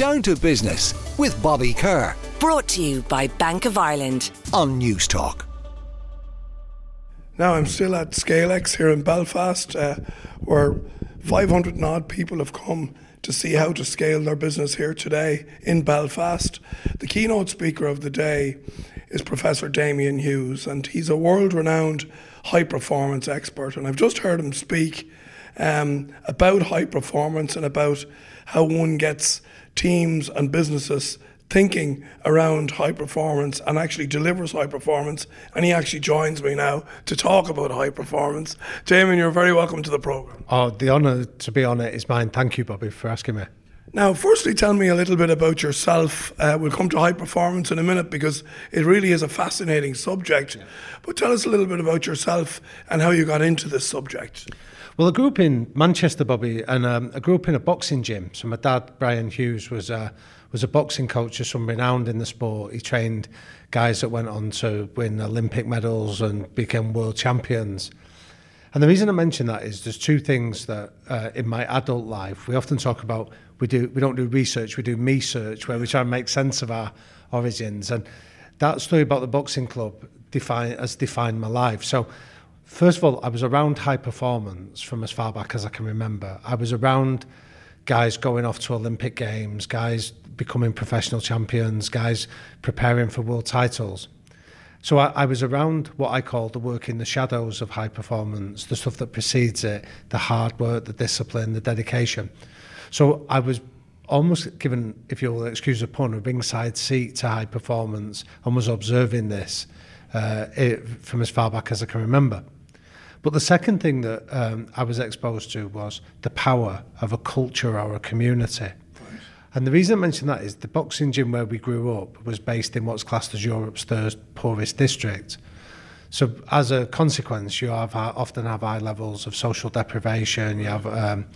Down to Business with Bobby Kerr Brought to you by Bank of Ireland. on Newstalk. Now I'm still at Scalex here in Belfast, uh, where 500 and odd people have come to see how to scale their business here today in Belfast. The keynote speaker of the day is Professor Damien Hughes, and he's a world-renowned high performance expert. And I've just heard him speak um, about high performance and about how one gets teams and businesses thinking around high performance and actually delivers high performance. And he actually joins me now to talk about high performance. Damien, you're very welcome to the programme. Oh, the honour to be on it is mine. Thank you, Bobby, for asking me. Now, firstly, tell me a little bit about yourself. Uh, we'll come to high performance in a minute because it really is a fascinating subject. But tell us a little bit about yourself and how you got into this subject. Well, I grew up in Manchester, Bobby, and um, I grew up in a boxing gym. So my dad, Brian Hughes, was uh, was a boxing coach, of some renowned in the sport. He trained guys that went on to win Olympic medals and became world champions. And the reason I mention that is there's two things that uh, in my adult life we often talk about. We do we don't do research, we do me search, where we try and make sense of our origins. And that story about the boxing club define, has defined my life. So, first of all, I was around high performance from as far back as I can remember. I was around guys going off to Olympic Games, guys becoming professional champions, guys preparing for world titles. So I, I was around what I call the work in the shadows of high performance, the stuff that precedes it, the hard work, the discipline, the dedication. So I was almost given, if you'll excuse the pun, a ringside seat to high performance and was observing this uh, it, from as far back as I can remember. But the second thing that um, I was exposed to was the power of a culture or a community. And the reason I mention that is the boxing gym where we grew up was based in what's classed as Europe's third poorest district. So as a consequence, you have uh, often have high levels of social deprivation. You have um,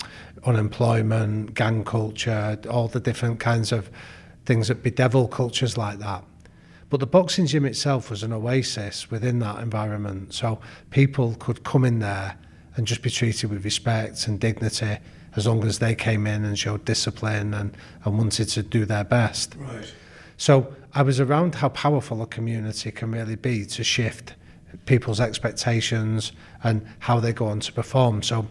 unemployment, gang culture, all the different kinds of things that bedevil cultures like that. But the boxing gym itself was an oasis within that environment. So people could come in there and just be treated with respect and dignity as long as they came in and showed discipline and, and wanted to do their best. Right. So I was around how powerful a community can really be to shift people's expectations and how they go on to perform. So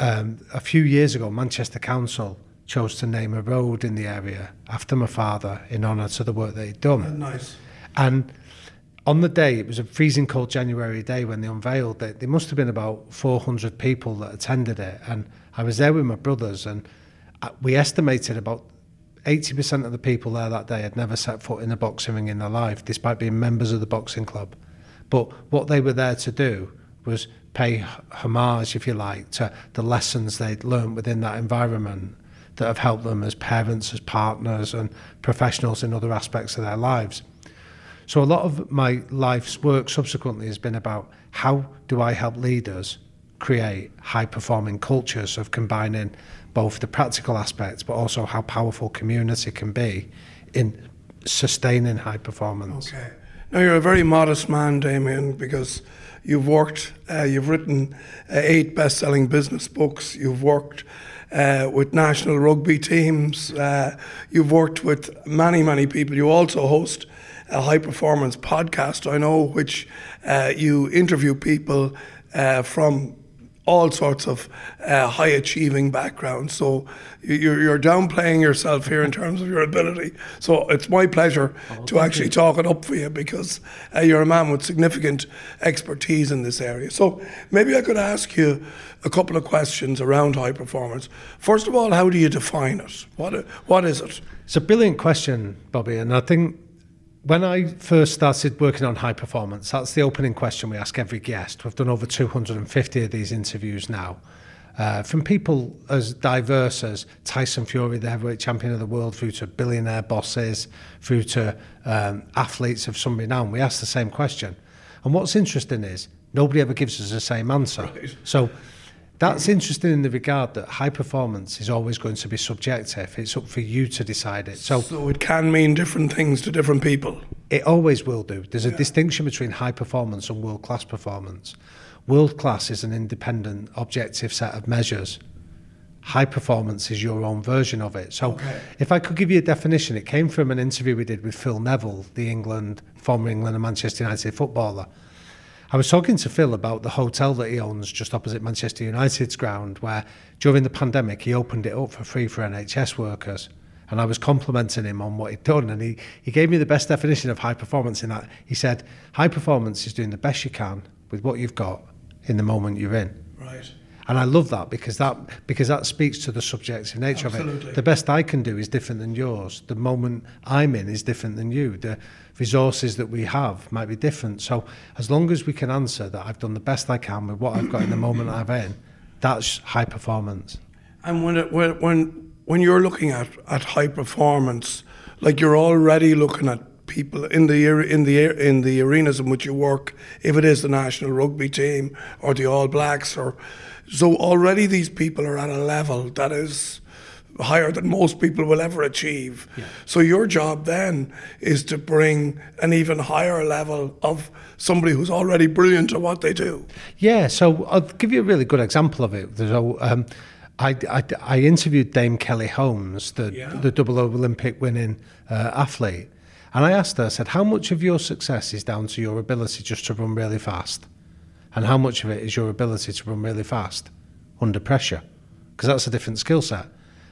um, a few years ago, Manchester Council chose to name a road in the area after my father in honour to the work that he'd done. Nice. And on the day, it was a freezing cold January day when they unveiled it. There must have been about 400 people that attended it. And I was there with my brothers, and uh, we estimated about 80% of the people there that day had never set foot in a boxing ring in their life, despite being members of the boxing club. But what they were there to do was pay homage, if you like, to the lessons they'd learned within that environment that have helped them as parents, as partners, and professionals in other aspects of their lives. So a lot of my life's work subsequently has been about how do I help leaders create high performing cultures of combining both the practical aspects but also how powerful community can be in sustaining high performance. Okay. Now you're a very modest man, Damien, because you've worked, uh, you've written uh, eight best-selling business books. You've worked uh, with national rugby teams. Uh, you've worked with many, many people. You also host a high-performance podcast, I know, which uh, you interview people uh, from all sorts of uh, high achieving backgrounds. So you- you're, you're downplaying yourself here in terms of your ability. So it's my pleasure to actually talk it up for you because uh, you're a man with significant expertise in this area. So maybe I could ask you a couple of questions around high performance. First of all, how do you define it? What, what is it? It's a brilliant question, Bobby, and I think when I first started working on high performance, that's the opening question we ask every guest. We've done over 250 of these interviews now. Uh, from people as diverse as Tyson Fury, the heavyweight champion of the world, through to billionaire bosses, through to um, athletes of some renown, we ask the same question. And what's interesting is nobody ever gives us the same answer. Right. So that's interesting in the regard that high performance is always going to be subjective. It's up for you to decide it. So So it can mean different things to different people. it always will do. There's a distinction between high performance and world class performance. World class is an independent, objective set of measures. high performance is your own version of it. So, okay. if I could give you a definition, it came from an interview we did with Phil Neville, the England, former England and Manchester United footballer. I was talking to Phil about the hotel that he owns just opposite Manchester United's ground, where during the pandemic he opened it up for free for NHS workers. And I was complimenting him on what he'd done. And he, he gave me the best definition of high performance in that. He said, high performance is doing the best you can with what you've got in the moment you're in. Right. And I love that because that because that speaks to the subjective nature Absolutely. of it. The best I can do is different than yours. The moment I'm in is different than you. The resources that we have might be different. So as long as we can answer that I've done the best I can with what I've got in the moment I'm in, that's high performance. And when it, when when when you're looking at, at high performance, like you're already looking at people in the in the in the arenas in which you work, if it is the national rugby team or the All Blacks, or so already these people are at a level that is higher than most people will ever achieve. Yeah. So your job then is to bring an even higher level of somebody who's already brilliant at what they do. Yeah. So I'll give you a really good example of it. So, um, I, I, I, interviewed Dame Kelly Holmes, the yeah. the double Olympic winning uh, athlete, and I asked her, I said, how much of your success is down to your ability just to run really fast? And how much of it is your ability to run really fast under pressure? Because that's a different skill set.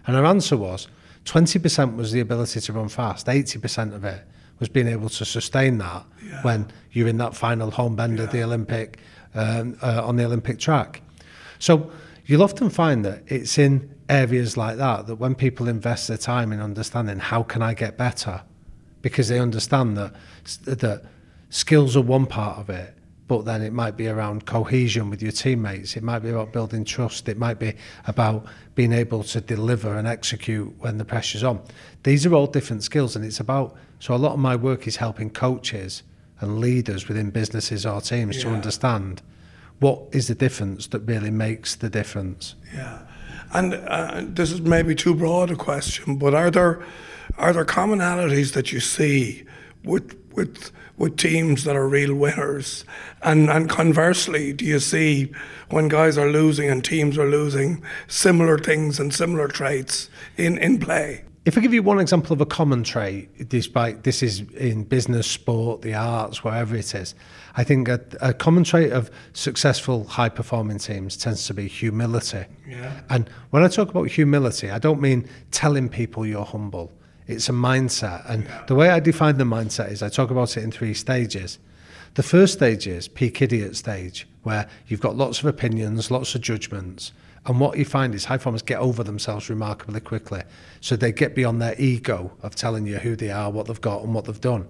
And her answer was 20% was the ability to run fast, 80% of it was being able to sustain that yeah. when you're in that final home bend yeah. of the Olympic, um, uh, on the Olympic track. So you'll often find that it's in areas like that that when people invest their time in understanding how can I get better, because they understand that that skills are one part of it but then it might be around cohesion with your teammates. It might be about building trust. It might be about being able to deliver and execute when the pressure's on. These are all different skills and it's about so a lot of my work is helping coaches and leaders within businesses or teams yeah. to understand what is the difference that really makes the difference. Yeah. And uh, this is maybe too broad a question but are there are there commonalities that you see with with with teams that are real winners? And and conversely, do you see when guys are losing and teams are losing similar things and similar traits in, in play? If I give you one example of a common trait, despite this is in business, sport, the arts, wherever it is, I think a, a common trait of successful, high performing teams tends to be humility. Yeah. And when I talk about humility, I don't mean telling people you're humble. It's a mindset. And the way I define the mindset is I talk about it in three stages. The first stage is peak idiot stage, where you've got lots of opinions, lots of judgments. And what you find is high performers get over themselves remarkably quickly. So they get beyond their ego of telling you who they are, what they've got, and what they've done.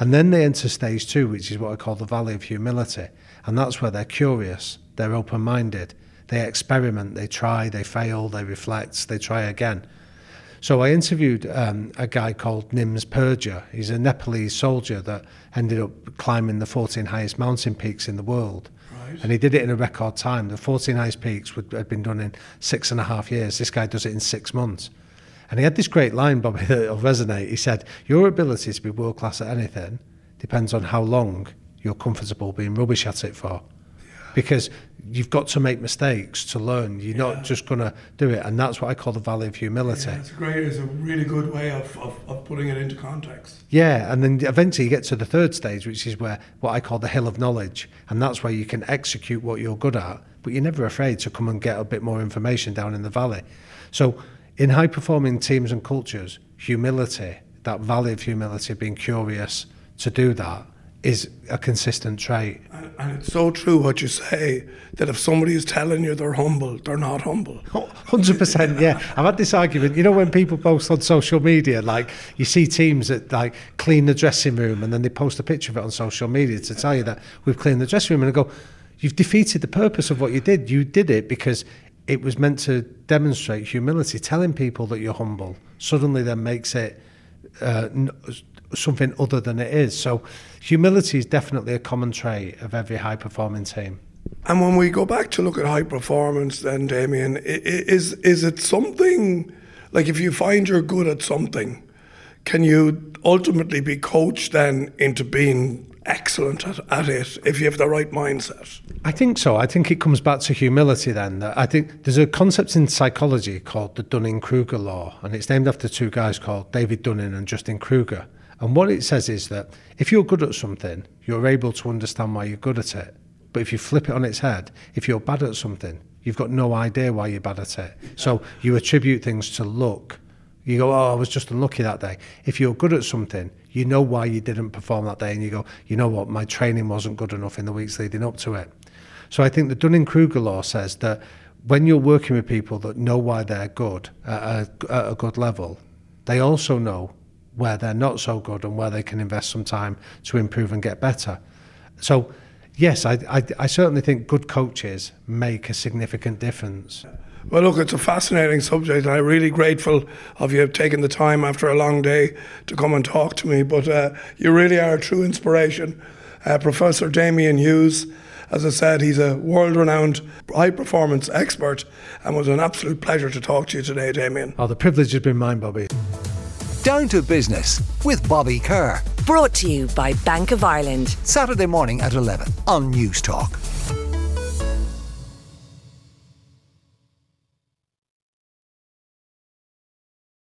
And then they enter stage two, which is what I call the valley of humility. And that's where they're curious, they're open minded, they experiment, they try, they fail, they reflect, they try again. So I interviewed um, a guy called Nims Purja. He's a Nepalese soldier that ended up climbing the 14 highest mountain peaks in the world. Right. And he did it in a record time. The 14 highest peaks would, had been done in six and a half years. This guy does it in six months. And he had this great line, Bobby, that'll resonate. He said, Your ability to be world class at anything depends on how long you're comfortable being rubbish at it for because you've got to make mistakes to learn. You're yeah. not just going to do it. And that's what I call the valley of humility. Yeah, it's great. It's a really good way of, of, of putting it into context. Yeah. And then eventually you get to the third stage, which is where what I call the hill of knowledge. And that's where you can execute what you're good at, but you're never afraid to come and get a bit more information down in the valley. So in high performing teams and cultures, humility, that valley of humility, being curious to do that is a consistent trait. And, it's so true what you say that if somebody is telling you they're humble, they're not humble. Hundred percent, yeah. I've had this argument. You know, when people post on social media, like you see teams that like clean the dressing room, and then they post a picture of it on social media to tell you that we've cleaned the dressing room, and I go, "You've defeated the purpose of what you did. You did it because." It was meant to demonstrate humility. Telling people that you're humble suddenly then makes it uh, something other than it is. So humility is definitely a common trait of every high performing team. And when we go back to look at high performance, then Damien, is is it something like if you find you're good at something, can you ultimately be coached then into being excellent at, at it if you have the right mindset. I think so. I think it comes back to humility then. I think there's a concept in psychology called the Dunning Kruger law, and it's named after two guys called David Dunning and Justin Kruger. And what it says is that if you're good at something, you're able to understand why you're good at it. But if you flip it on its head, if you're bad at something, you've got no idea why you're bad at it. So you attribute things to luck. You go, oh, I was just unlucky that day. If you're good at something, you know why you didn't perform that day, and you go, you know what, my training wasn't good enough in the weeks leading up to it. So I think the Dunning Kruger law says that when you're working with people that know why they're good at a, at a good level, they also know where they're not so good and where they can invest some time to improve and get better. So, yes, I, I, I certainly think good coaches make a significant difference. Well, look, it's a fascinating subject, and I'm really grateful of you taking the time after a long day to come and talk to me. But uh, you really are a true inspiration. Uh, Professor Damien Hughes, as I said, he's a world renowned high performance expert, and was an absolute pleasure to talk to you today, Damien. Oh, the privilege has been mine, Bobby. Down to Business with Bobby Kerr. Brought to you by Bank of Ireland. Saturday morning at 11 on Newstalk.